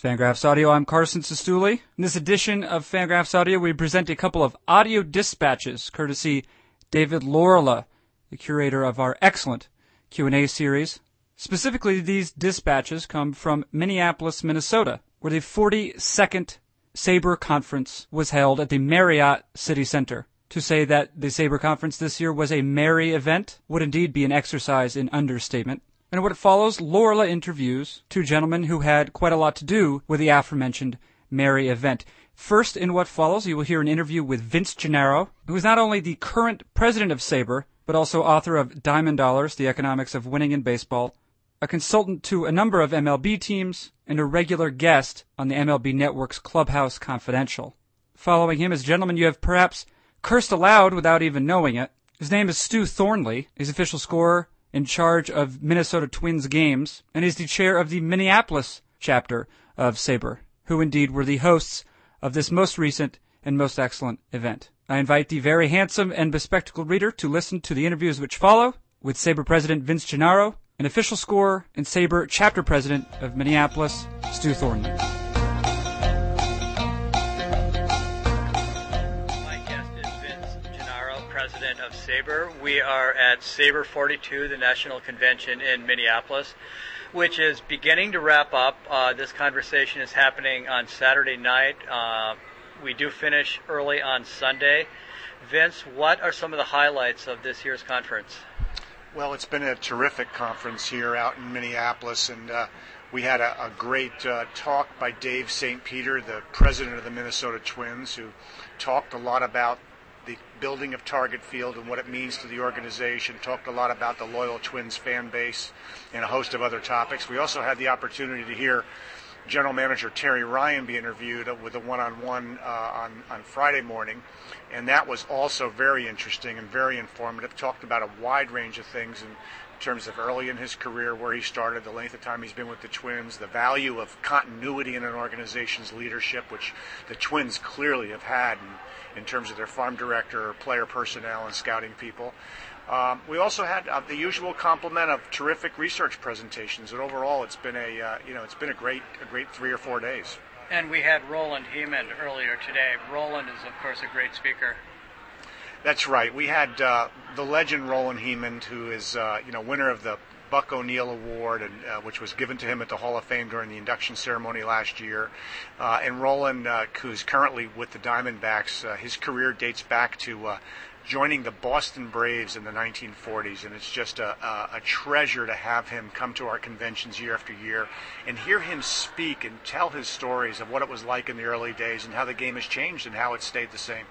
It's Fangraphs Audio. I'm Carson Cistulli. In this edition of Fangraphs Audio, we present a couple of audio dispatches, courtesy David Laurila, the curator of our excellent Q&A series. Specifically, these dispatches come from Minneapolis, Minnesota, where the 42nd SABR conference was held at the Marriott City Center. To say that the SABR conference this year was a merry event would indeed be an exercise in understatement. And what follows, Laurila interviews two gentlemen who had quite a lot to do with the aforementioned merry event. First, in what follows, you will hear an interview with Vince Gennaro, who is not only the current president of SABR, but also author of Diamond Dollars, The Economics of Winning in Baseball, a consultant to a number of MLB teams, and a regular guest on the MLB Network's Clubhouse Confidential. Following him is a gentleman you have perhaps cursed aloud without even knowing it. His name is Stew Thornley. He's official scorer in charge of Minnesota Twins games, and is the chair of the Minneapolis chapter of SABR, who indeed were the hosts of this most recent and most excellent event. I invite the very handsome and bespectacled reader to listen to the interviews which follow with SABR President Vince Gennaro an official scorer and SABR chapter president of Minneapolis, Stew Thornley. President of SABR. We are at SABR 42, the national convention in Minneapolis, which is beginning to wrap up. Uh, this conversation is happening on Saturday night. Uh, we do finish early on Sunday. Vince, what are some of the highlights of this year's conference? Well, it's been a terrific conference here out in Minneapolis, and uh, we had a, a great uh, talk by Dave St. Peter, the president of the Minnesota Twins, who talked a lot about the building of Target Field and what it means to the organization, talked a lot about the loyal Twins fan base, and a host of other topics. We also had the opportunity to hear General Manager Terry Ryan be interviewed with a one-on-one uh, on on Friday morning, and that was also very interesting and very informative. Talked about a wide range of things in terms of early in his career, where he started, the length of time he's been with the Twins, the value of continuity in an organization's leadership, which the Twins clearly have had in, in terms of their farm director, player personnel, and scouting people. Um, we also had uh, the usual complement of terrific research presentations, and overall, it's been a uh, you know it's been a great a great three or four days. And we had Roland Hemond earlier today. Roland is, of course, a great speaker. That's right. We had uh, the legend Roland Hemond, who is uh, you know winner of the Buck O'Neil Award, and, uh, which was given to him at the Hall of Fame during the induction ceremony last year. Uh, and Roland, uh, who's currently with the Diamondbacks, uh, his career dates back to uh, joining the Boston Braves in the 1940s, and it's just a, a, a, treasure to have him come to our conventions year after year and hear him speak and tell his stories of what it was like in the early days and how the game has changed and how it stayed the same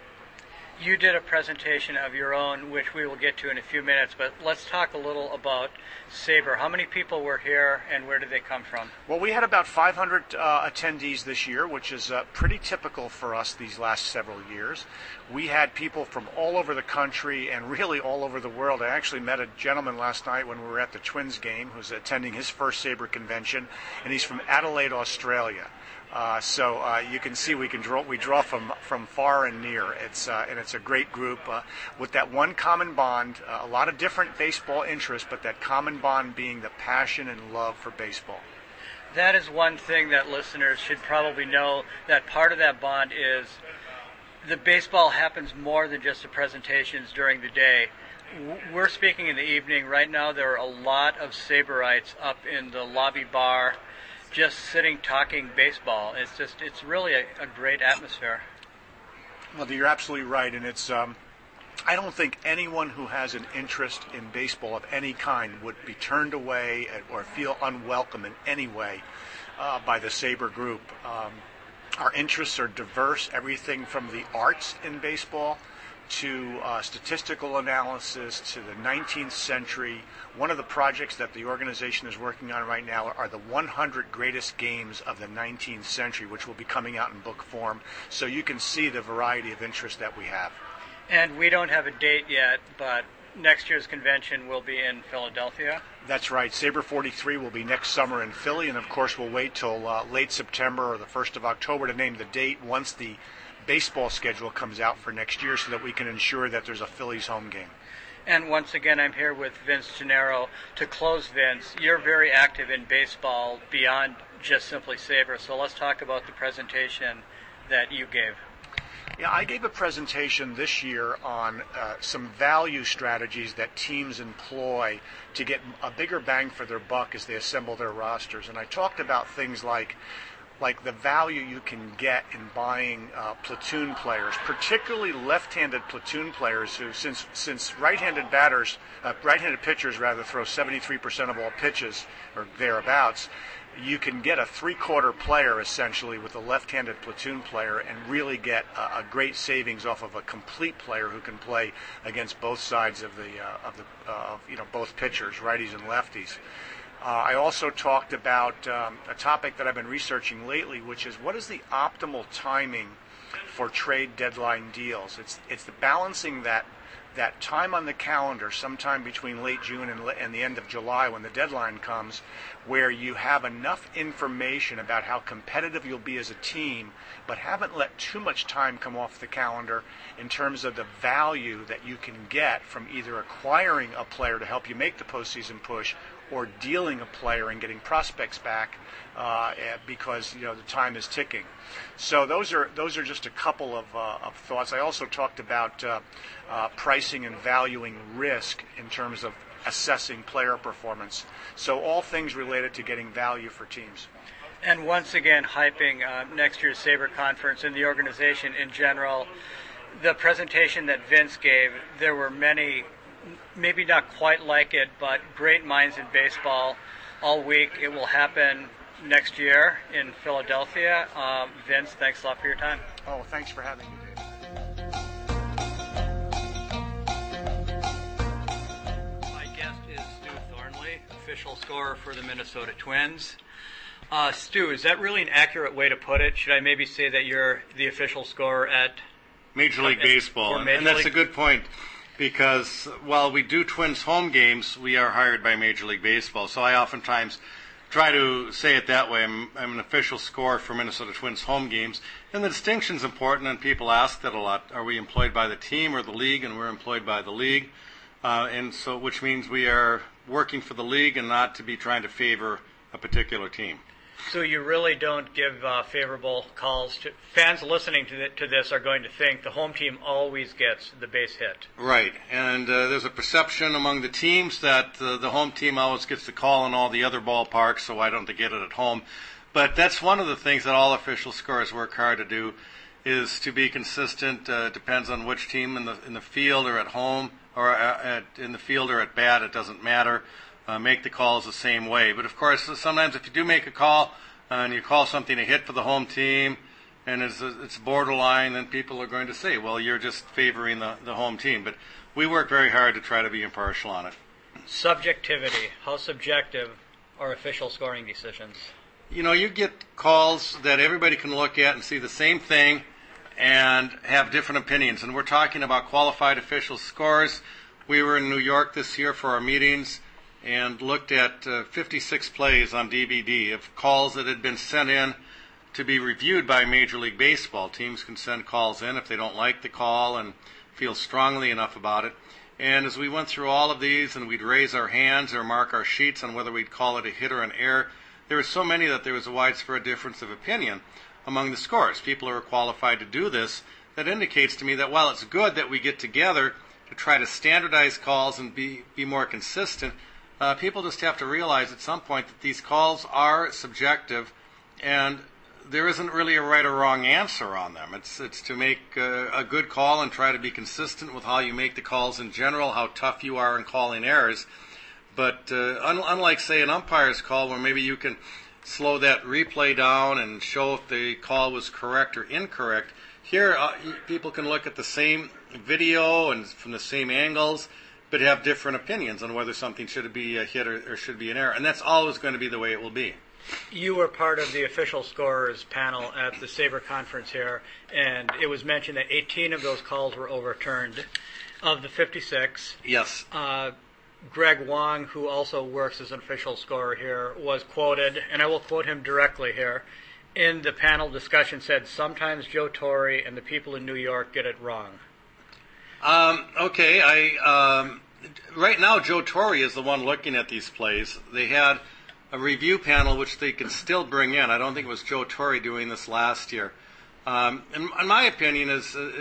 you did a presentation of your own, which we will get to in a few minutes, but let's talk a little about SABR. How many people were here and where did they come from? Well, we had about 500 uh, attendees this year, which is uh, pretty typical for us these last several years. We had people from all over the country and really all over the world. I actually met a gentleman last night when we were at the Twins game who's attending his first SABR convention, and he's from Adelaide, Australia. Uh, so uh, you can see we can draw we draw from from far and near. It's uh, and it's a great group uh, with that one common bond. Uh, a lot of different baseball interests, but that common bond being the passion and love for baseball. That is one thing that listeners should probably know. That part of that bond is the baseball happens more than just the presentations during the day. We're speaking in the evening right now. There are a lot of SABRites up in the lobby bar just sitting talking baseball. It's just it's really a, a great atmosphere. Well, you're absolutely right, and it's. Um, I don't think anyone who has an interest in baseball of any kind would be turned away or feel unwelcome in any way uh, by the SABR group. Um, our interests are diverse, everything from the arts in baseball to uh, statistical analysis to the 19th century. One of the projects that the organization is working on right now are the 100 greatest games of the 19th century, which will be coming out in book form. So you can see the variety of interest that we have. And we don't have a date yet, but next year's convention will be in Philadelphia. That's right. SABR 43 will be next summer in Philly, and of course, we'll wait till uh, late September or the 1st of October to name the date once the baseball schedule comes out for next year so that we can ensure that there's a Phillies home game. And once again, I'm here with Vince Gennaro. To close, Vince, you're very active in baseball beyond just simply SABR. So let's talk about the presentation that you gave. Yeah, I gave a presentation this year on uh, some value strategies that teams employ to get a bigger bang for their buck as they assemble their rosters. And I talked about things like like the value you can get in buying uh, platoon players, particularly left-handed platoon players who, since since right-handed batters, uh, right-handed pitchers rather throw 73% of all pitches or thereabouts, you can get a three-quarter player essentially with a left-handed platoon player and really get a, a, great savings off of a complete player who can play against both sides of the uh, of the uh, you know both pitchers, righties and lefties. Uh, I also talked about um, a topic that I've been researching lately, which is what is the optimal timing for trade deadline deals? It's it's the balancing that that time on the calendar, sometime between late June and, and the end of July, when the deadline comes, where you have enough information about how competitive you'll be as a team, but haven't let too much time come off the calendar in terms of the value that you can get from either acquiring a player to help you make the postseason push or dealing a player and getting prospects back uh, because you know the time is ticking. So those are those are just a couple of, uh, of thoughts. I also talked about uh, uh pricing and valuing risk in terms of assessing player performance. So all things related to getting value for teams. And once again, hyping uh, next year's SABR conference and the organization in general. The presentation that Vince gave, there were many maybe not quite like it, but great minds in baseball all week. It will happen next year in Philadelphia. Um, Vince, thanks a lot for your time. Oh, thanks for having me, Dave. My guest is Stew Thornley, official scorer for the Minnesota Twins. Uh, Stew, is that really an accurate way to put it? Should I maybe say that you're the official scorer at Major League Baseball? Major and that's League? a good point because while we do Twins home games, we are hired by Major League Baseball. So I oftentimes try to say it that way. I'm, I'm an official scorer for Minnesota Twins home games, and the distinction is important. And people ask that a lot: Are we employed by the team or the league? And we're employed by the league, uh, and so which means we are working for the league and not to be trying to favor a particular team. So you really don't give uh, favorable calls to fans listening to, the, to this are going to think the home team always gets the base hit. Right, and uh, there's a perception among the teams that uh, the home team always gets the call in all the other ballparks, so why don't they get it at home? But that's one of the things that all official scorers work hard to do is to be consistent. Uh, depends on which team in the in the field or at home or uh, at, in the field or at bat. It doesn't matter uh, make the calls the same way. But of course, sometimes if you do make a call uh, and you call something a hit for the home team, and it's, it's borderline, then people are going to say, well, you're just favoring the, the home team. But we work very hard to try to be impartial on it. Subjectivity. How subjective are official scoring decisions? You know, you get calls that everybody can look at and see the same thing and have different opinions. And we're talking about qualified official scores. We were in New York this year for our meetings and looked at uh, 56 plays on DVD of calls that had been sent in to be reviewed by Major League Baseball. Teams can send calls in if they don't like the call and feel strongly enough about it. And as we went through all of these and we'd raise our hands or mark our sheets on whether we'd call it a hit or an error, there were so many that there was a widespread difference of opinion among the scores. People who are qualified to do this. That indicates to me that while it's good that we get together to try to standardize calls and be, be more consistent, uh, people just have to realize at some point that these calls are subjective and there isn't really a right or wrong answer on them. It's, it's to make uh, a good call and try to be consistent with how you make the calls in general, how tough you are in calling errors. But uh, un- unlike, say, an umpire's call where maybe you can slow that replay down and show if the call was correct or incorrect, here uh, people can look at the same video and from the same angles but have different opinions on whether something should be a hit or, or should be an error. And that's always going to be the way it will be. You were part of the official scorers panel at the SABR conference here, and it was mentioned that 18 of those calls were overturned. Of the 56, yes. Uh, Gregg Wong, who also works as an official scorer here, was quoted, and I will quote him directly here. In the panel discussion, said sometimes Joe Torre and the people in New York get it wrong. Um, okay, I um, right now Joe Torre is the one looking at these plays. They had a review panel which they can still bring in. I don't think it was Joe Torre doing this last year. Um, and, and my opinion is, uh,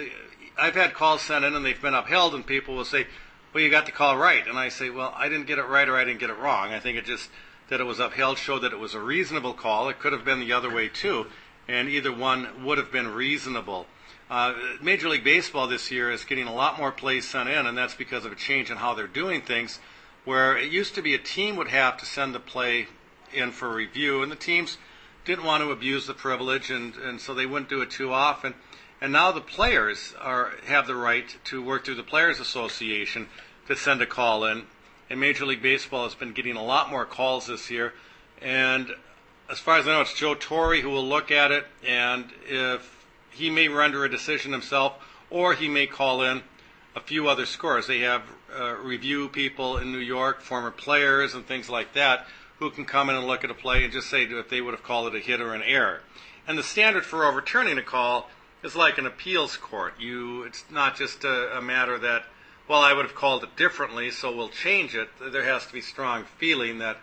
I've had calls sent in and they've been upheld, and people will say, "Well, you got the call right," and I say, "Well, I didn't get it right or I didn't get it wrong. I think it just that it was upheld showed that it was a reasonable call. It could have been the other way too, and either one would have been reasonable." Uh, Major League Baseball this year is getting a lot more plays sent in, and that's because of a change in how they're doing things. Where it used to be a team would have to send the play in for review, and the teams didn't want to abuse the privilege, and, and so they wouldn't do it too often. And now the players are have the right to work through the Players Association to send a call in. And Major League Baseball has been getting a lot more calls this year. And as far as I know, it's Joe Torre who will look at it, and if he may render a decision himself, or he may call in a few other scores. They have uh, review people in New York, former players, and things like that, who can come in and look at a play and just say if they would have called it a hit or an error. And the standard for overturning a call is like an appeals court. You, it's not just a, a matter that, well, I would have called it differently, so we'll change it. There has to be strong feeling that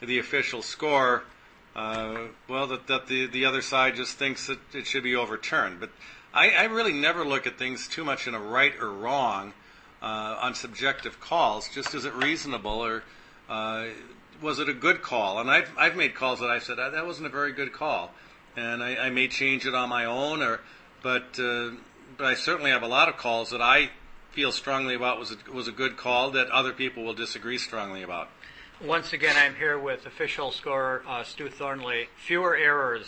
the official score uh, well, that, that the, the other side just thinks that it should be overturned. But I, I really never look at things too much in a right or wrong uh, on subjective calls. Just is it reasonable or uh, was it a good call? And I've, I've made calls that I said that, that wasn't a very good call, and I, I may change it on my own. Or but uh, but I certainly have a lot of calls that I feel strongly about was a, was a good call that other people will disagree strongly about. Once again, I'm here with official scorer uh, Stew Thornley. Fewer errors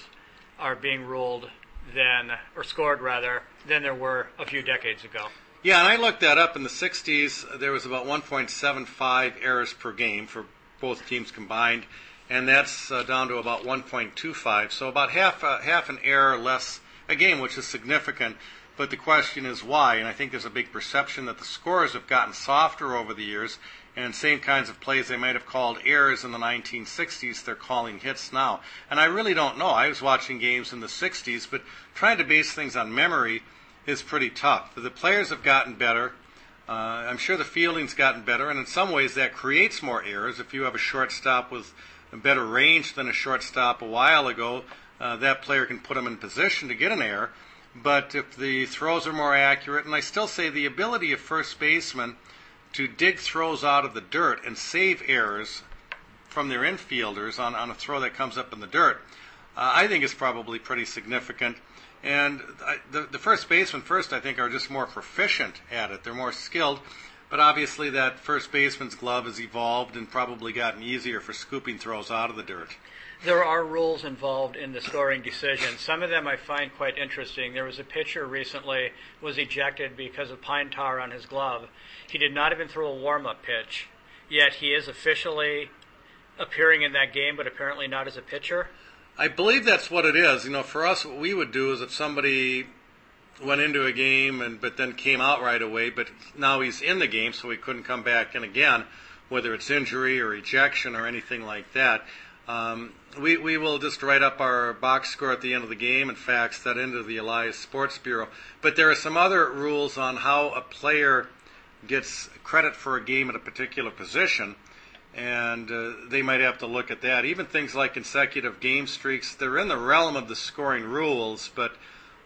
are being ruled than, or scored rather, than there were a few decades ago. Yeah, and I looked that up. In the 60s, there was about 1.75 errors per game for both teams combined, and that's uh, down to about 1.25. So about half uh, half an error less a game, which is significant. But the question is why, and I think there's a big perception that the scores have gotten softer over the years, and same kinds of plays they might have called errors in the 1960s, they're calling hits now. And I really don't know. I was watching games in the 60s, but trying to base things on memory is pretty tough. The players have gotten better. Uh, I'm sure the fielding's gotten better, and in some ways that creates more errors. If you have a shortstop with a better range than a shortstop a while ago, uh, that player can put him in position to get an error. But if the throws are more accurate, and I still say the ability of first baseman – to dig throws out of the dirt and save errors from their infielders on, on a throw that comes up in the dirt, uh, I think is probably pretty significant. And I, the, the first basemen, first, I think, are just more proficient at it. They're more skilled. But obviously, that first baseman's glove has evolved and probably gotten easier for scooping throws out of the dirt there are rules involved in the scoring decision. Some of them I find quite interesting. There was a pitcher recently was ejected because of pine tar on his glove. He did not even throw a warm-up pitch, yet he is officially appearing in that game, but apparently not as a pitcher. I believe that's what it is. You know, for us, what we would do is if somebody went into a game and but then came out right away, but now he's in the game, so he couldn't come back in again, whether it's injury or ejection or anything like that. Um, we, we will just write up our box score at the end of the game and fax that into the Elias Sports Bureau. But there are some other rules on how a player gets credit for a game at a particular position, and uh, they might have to look at that. Even things like consecutive game streaks, they're in the realm of the scoring rules, but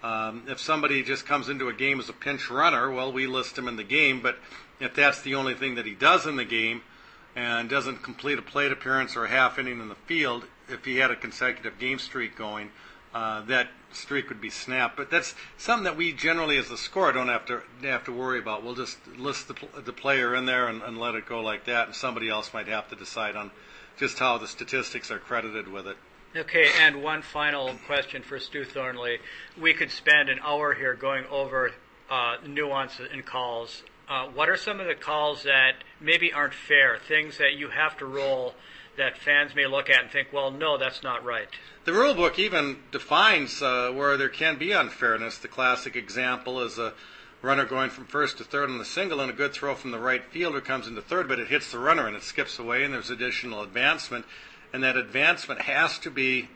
um, if somebody just comes into a game as a pinch runner, well, we list him in the game, but if that's the only thing that he does in the game, and doesn't complete a plate appearance or a half inning in the field, if he had a consecutive game streak going, uh, that streak would be snapped. But that's something that we generally, as the scorer, don't have to have to worry about. We'll just list the, the player in there and, and let it go like that, and somebody else might have to decide on just how the statistics are credited with it. Okay, and one final question for Stew Thornley. We could spend an hour here going over uh, nuances in calls. Uh, what are some of the calls that maybe aren't fair, things that you have to roll that fans may look at and think, well, no, that's not right. The rule book even defines uh, where there can be unfairness. The classic example is a runner going from first to third on the single, and a good throw from the right fielder comes into third, but it hits the runner and it skips away, and there's additional advancement. And that advancement has to be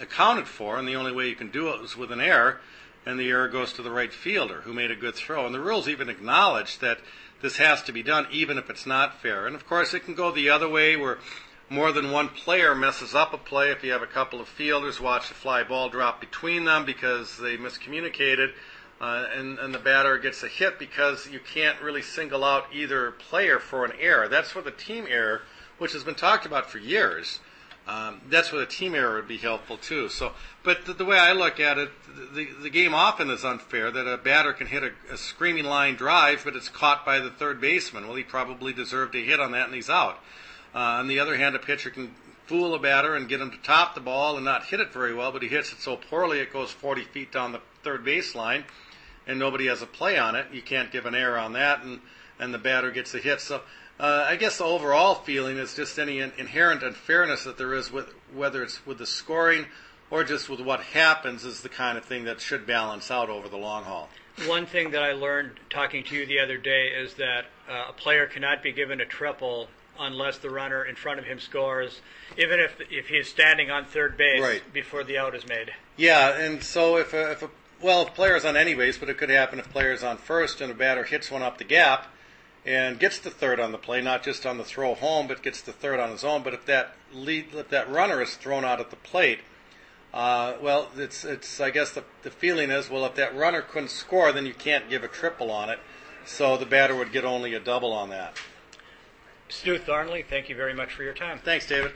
accounted for, and the only way you can do it is with an error, and the error goes to the right fielder who made a good throw. And the rules even acknowledge that this has to be done even if it's not fair. And of course, it can go the other way where more than one player messes up a play. If you have a couple of fielders, watch the fly ball drop between them because they miscommunicated. Uh, and, and the batter gets a hit because you can't really single out either player for an error. That's where the team error, which has been talked about for years, um, that's where the team error would be helpful too. So, but the, the way I look at it, the, the game often is unfair that a batter can hit a, a screaming line drive, but it's caught by the third baseman. Well, he probably deserved a hit on that, and he's out. Uh, on the other hand, a pitcher can fool a batter and get him to top the ball and not hit it very well, but he hits it so poorly it goes 40 feet down the third baseline and nobody has a play on it, you can't give an error on that, and and the batter gets a hit. So uh, I guess the overall feeling is just any in- inherent unfairness that there is with whether it's with the scoring or just with what happens is the kind of thing that should balance out over the long haul. One thing that I learned talking to you the other day is that uh, a player cannot be given a triple unless the runner in front of him scores, even if if he is standing on third base Right. before the out is made. Yeah, and so if a, if a well, if players on any base, but it could happen if players on first and a batter hits one up the gap and gets the third on the play, not just on the throw home, but gets the third on his own. But if that lead, if that runner is thrown out at the plate, uh, well, it's it's I guess the the feeling is well, if that runner couldn't score, then you can't give a triple on it, so the batter would get only a double on that. Stew Thornley, thank you very much for your time. Thanks, David.